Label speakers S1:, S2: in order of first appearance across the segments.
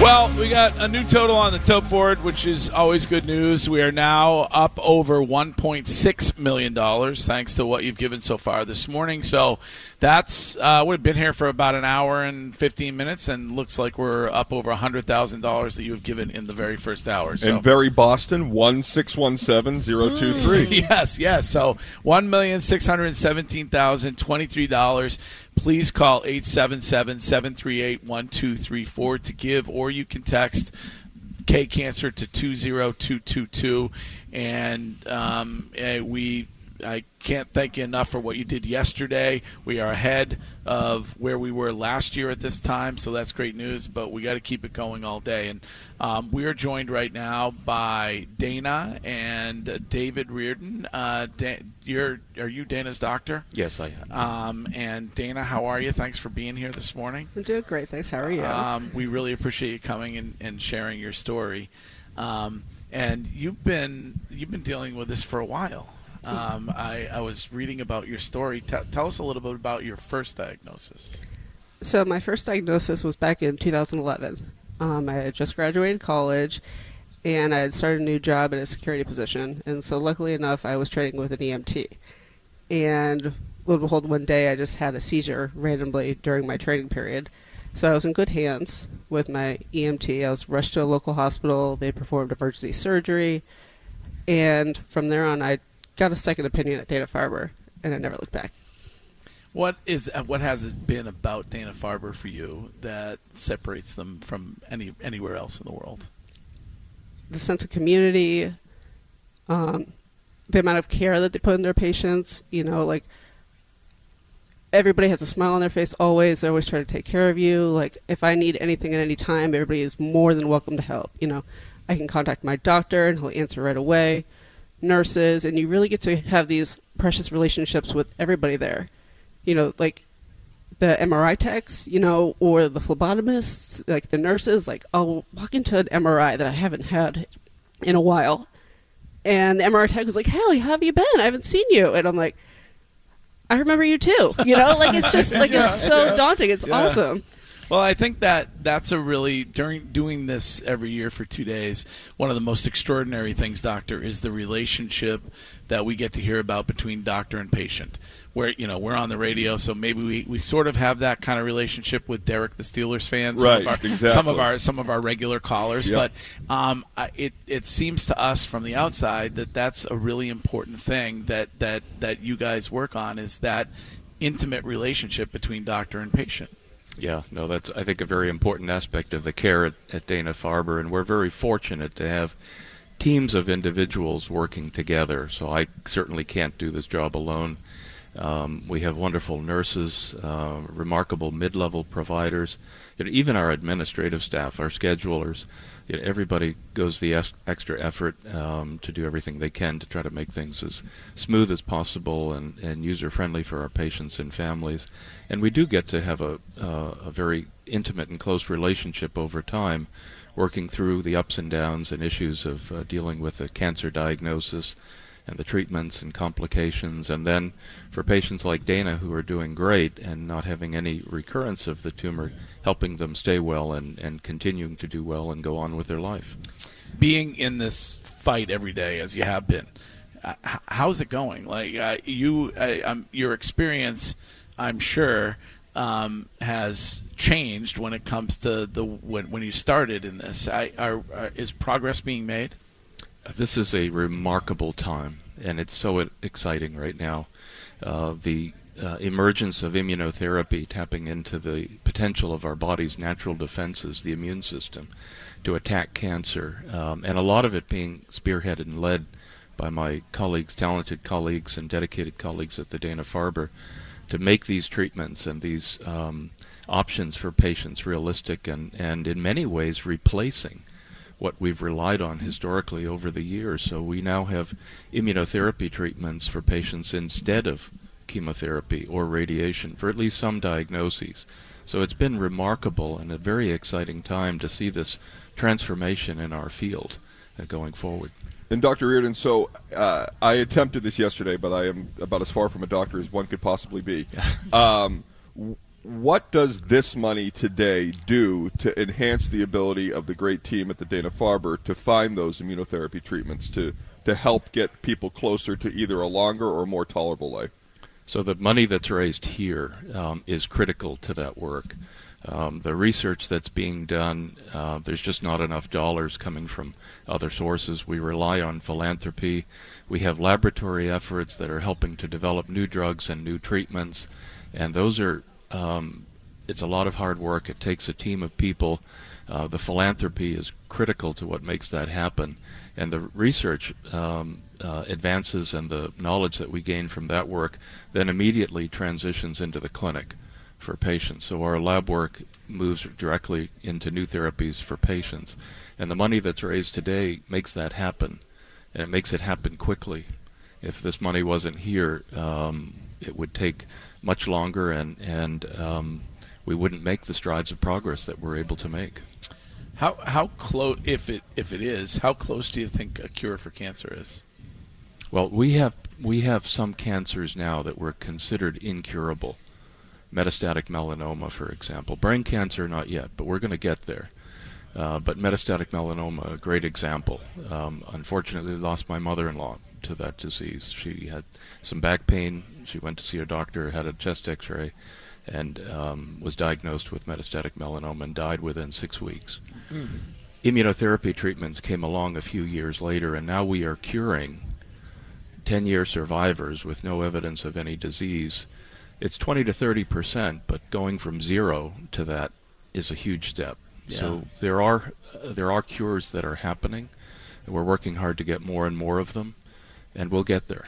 S1: Well, we got a new total on the tote board, which is always good news. We are now up over $1.6 million thanks to what you've given so far this morning. So that's, uh, we've been here for about an hour and 15 minutes, and looks like we're up over $100,000 that you've given in the very first hour. So.
S2: And very Boston, 1617023.
S1: Yes, yes. So $1,617,023 please call 877 738 1234 to give, or you can text K Cancer to 20222. And um, eh, we I can't thank you enough for what you did yesterday. We are ahead of where we were last year at this time, so that's great news. But we got to keep it going all day. And um, we are joined right now by Dana and uh, David Reardon. Uh, da- you're are you Dana's doctor?
S3: Yes, I am.
S1: Um, and Dana, how are you? Thanks for being here this morning.
S4: I'm doing great, thanks. How are you?
S1: Um, we really appreciate you coming and, and sharing your story. Um, and you've been you've been dealing with this for a while. Um, I, I was reading about your story. T- tell us a little bit about your first diagnosis.
S4: so my first diagnosis was back in 2011. Um, I had just graduated college, and I had started a new job in a security position. And so, luckily enough, I was training with an EMT. And lo and behold, one day I just had a seizure randomly during my training period. So I was in good hands with my EMT. I was rushed to a local hospital. They performed emergency surgery, and from there on, I got a second opinion at Dana Farber, and I never looked back.
S1: What is uh, what has it been about Dana Farber for you that separates them from any anywhere else in the world?
S4: the sense of community, um, the amount of care that they put in their patients. You know, like everybody has a smile on their face always. They always try to take care of you. Like if I need anything at any time, everybody is more than welcome to help. You know, I can contact my doctor and he'll answer right away. Nurses, and you really get to have these precious relationships with everybody there. You know, like the MRI techs, you know, or the phlebotomists, like the nurses, like I'll walk into an MRI that I haven't had in a while. And the MRI tech was like, Hallie, how have you been? I haven't seen you. And I'm like, I remember you too. You know, like it's just like
S1: Yeah,
S4: it's so
S1: yeah.
S4: daunting. It's
S1: Yeah.
S4: awesome.
S1: Well, I think that that's a really during doing this every year for two days. One of the most extraordinary things, doctor, is the relationship that we get to hear about between doctor and patient. Where you know we're on the radio, so maybe we, we sort of have that kind of relationship with Derek, the Steelers fan. Some
S2: Right,
S1: of our,
S2: exactly.
S1: Some of our some of our regular callers,
S2: Yeah.
S1: but um, it it seems to us from the outside that that's a really important thing that that that you guys work on is that intimate relationship between doctor and patient.
S3: Yeah, no, that's I think a very important aspect of the care at, at Dana Farber, and we're very fortunate to have teams of individuals working together. So I certainly can't do this job alone. Um, we have wonderful nurses, uh, remarkable mid-level providers, you know, even our administrative staff, our schedulers. You know, everybody goes the es- extra effort um, to do everything they can to try to make things as smooth as possible and, and user-friendly for our patients and families. And we do get to have a, uh, a very intimate and close relationship over time, working through the ups and downs and issues of uh, dealing with a cancer diagnosis and the treatments and complications. And then for patients like Dana who are doing great and not having any recurrence of the tumor, helping them stay well and, and continuing to do well and go on with their life.
S1: being in this fight every day as you have been uh, how's it going like uh, you uh, um, your experience i'm sure um, has changed when it comes to the when, when you started in this I, are, are, is progress being made
S3: This is a remarkable time, and it's so exciting right now. Uh, the uh, emergence of immunotherapy, tapping into the potential of our body's natural defenses, the immune system, to attack cancer, um, and a lot of it being spearheaded and led by my colleagues, talented colleagues, and dedicated colleagues at the Dana Farber, to make these treatments and these um, options for patients realistic and, and in many ways replacing what we've relied on historically over the years. So we now have immunotherapy treatments for patients instead of chemotherapy or radiation for at least some diagnoses. So it's been remarkable and a very exciting time to see this transformation in our field uh, going forward.
S2: And Dr. Reardon, so uh, I attempted this yesterday, but I am about as far from a doctor as one could possibly be. Um, what does this money today do to enhance the ability of the great team at the Dana Farber to find those immunotherapy treatments to to help get people closer to either a longer or more tolerable life?
S3: So the money that's raised here um, is critical to that work. Um, the research that's being done, uh, there's just not enough dollars coming from other sources. We rely on philanthropy. We have laboratory efforts that are helping to develop new drugs and new treatments, and those are um, it's a lot of hard work. It takes a team of people. Uh, the philanthropy is critical to what makes that happen, and the research um, uh, advances and the knowledge that we gain from that work then immediately transitions into the clinic for patients. So our lab work moves directly into new therapies for patients, and the money that's raised today makes that happen, and it makes it happen quickly. If this money wasn't here, um, it would take much longer, and and um, we wouldn't make the strides of progress that we're able to make.
S1: How how close if it if it is how close do you think a cure for cancer is?
S3: Well, we have we have some cancers now that were considered incurable. Metastatic melanoma, for example. Brain cancer, not yet, but we're going to get there. Uh, but metastatic melanoma, a great example. Um, unfortunately, lost my mother-in-law to that disease. She had some back pain. She went to see a doctor, had a chest X-ray, and um, was diagnosed with metastatic melanoma and died within six weeks. Mm. Immunotherapy treatments came along a few years later, and now we are curing 10-year survivors with no evidence of any disease. It's 20 to 30 percent, but going from zero to that is a huge step. Yeah. So there are uh, there are cures that are happening. We're working hard to get more and more of them and we'll get there.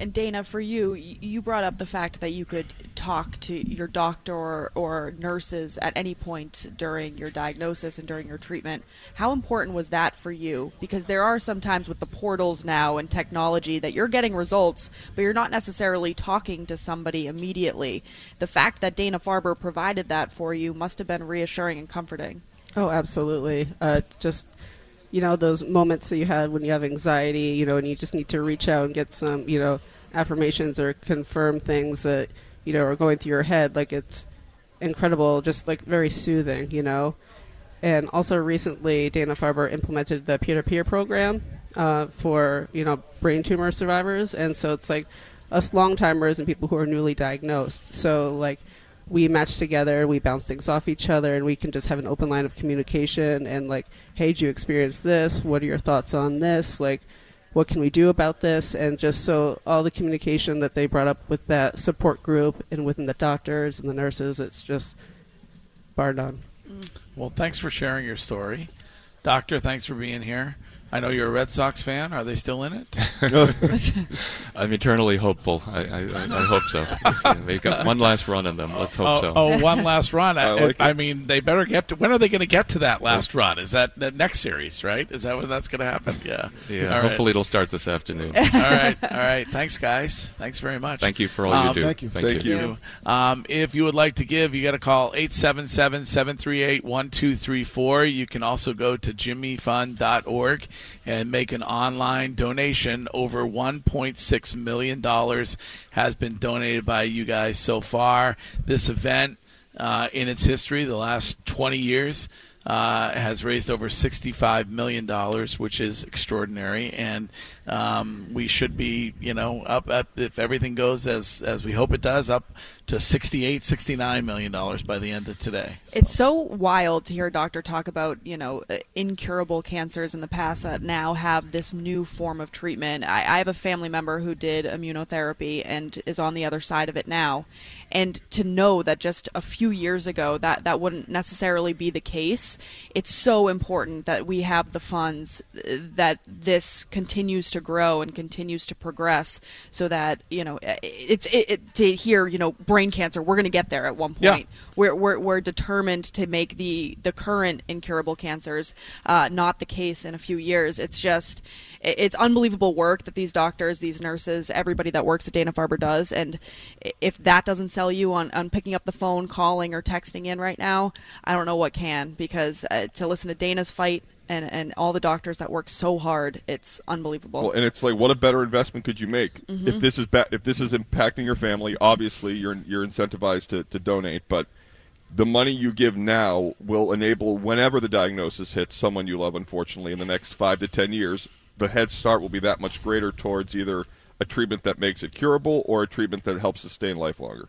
S5: And Dana, for you, you brought up the fact that you could talk to your doctor or, or, nurses at any point during your diagnosis and during your treatment. How important was that for you? Because there are some times with the portals now and technology that you're getting results, but you're not necessarily talking to somebody immediately. The fact that Dana Farber provided that for you must have been reassuring and comforting.
S4: Oh, absolutely. Uh, just you know those moments that you had when you have anxiety you know and you just need to reach out and get some you know affirmations or confirm things that you know are going through your head like it's incredible just like very soothing you know. And also recently dana farber implemented the peer-to-peer program uh, for you know brain tumor survivors. And so it's like us long timers and people who are newly diagnosed. So like we match together, we bounce things off each other, and we can just have an open line of communication and like, hey, did you experience this? What are your thoughts on this? Like, what can we do about this? And just so all the communication that they brought up with that support group and within the doctors and the nurses, it's just bar none.
S1: Well, thanks for sharing your story. Doctor, thanks for being here. I know you're a Red Sox fan. Are they still in it?
S3: I'm eternally hopeful. I, I, I hope so. They've got one last run in them. Let's hope
S1: oh,
S3: so.
S1: Oh, one last run.
S2: I, like
S1: I, mean, they better get to. When are they going to get to that last run? Is that the next series? Right? Is that when that's going to happen? Yeah.
S3: Yeah. All hopefully, right. it'll start this afternoon.
S1: all right. All right. Thanks, guys. Thanks very much.
S3: Thank you for all
S1: um,
S3: you do.
S2: Thank you.
S3: Thank,
S2: thank
S3: you.
S2: you.
S1: Um, if you would like to give, you got to call 877-738-1234. You can also go to jimmyfund.org and make an online donation. Over $1.6 million has been donated by you guys so far. This event, uh, in its history, the last 20 years, uh, has raised over $65 million, which is extraordinary. And um, we should be, you know, up, if everything goes as, as we hope it does, up to 68 69 million dollars by the end of today
S5: so. it's so wild to hear a doctor talk about you know uh, incurable cancers in the past that now have this new form of treatment I, I have a family member who did immunotherapy and is on the other side of it now and to know that just a few years ago that that wouldn't necessarily be the case it's so important that we have the funds uh, that this continues to grow and continues to progress so that you know it's it, it, to hear you know brain cancer. We're going to get there at one
S1: Yeah.
S5: point. We're, we're we're determined to make the the current incurable cancers uh, not the case in a few years. It's just it's unbelievable work that these doctors, these nurses, everybody that works at Dana Farber does. And if that doesn't sell you on on picking up the phone, calling, or texting in right now, I don't know what can. Because uh, to listen to Dana's fight. And, and all the doctors that work so hard, it's unbelievable.
S2: Well, and it's like, what a better investment could you make
S5: Mm-hmm.
S2: if this is ba- if this is impacting your family? Obviously, you're you're incentivized to, to donate, but the money you give now will enable whenever the diagnosis hits someone you love. Unfortunately, in the next five to ten years, the head start will be that much greater towards either a treatment that makes it curable or a treatment that helps sustain life longer.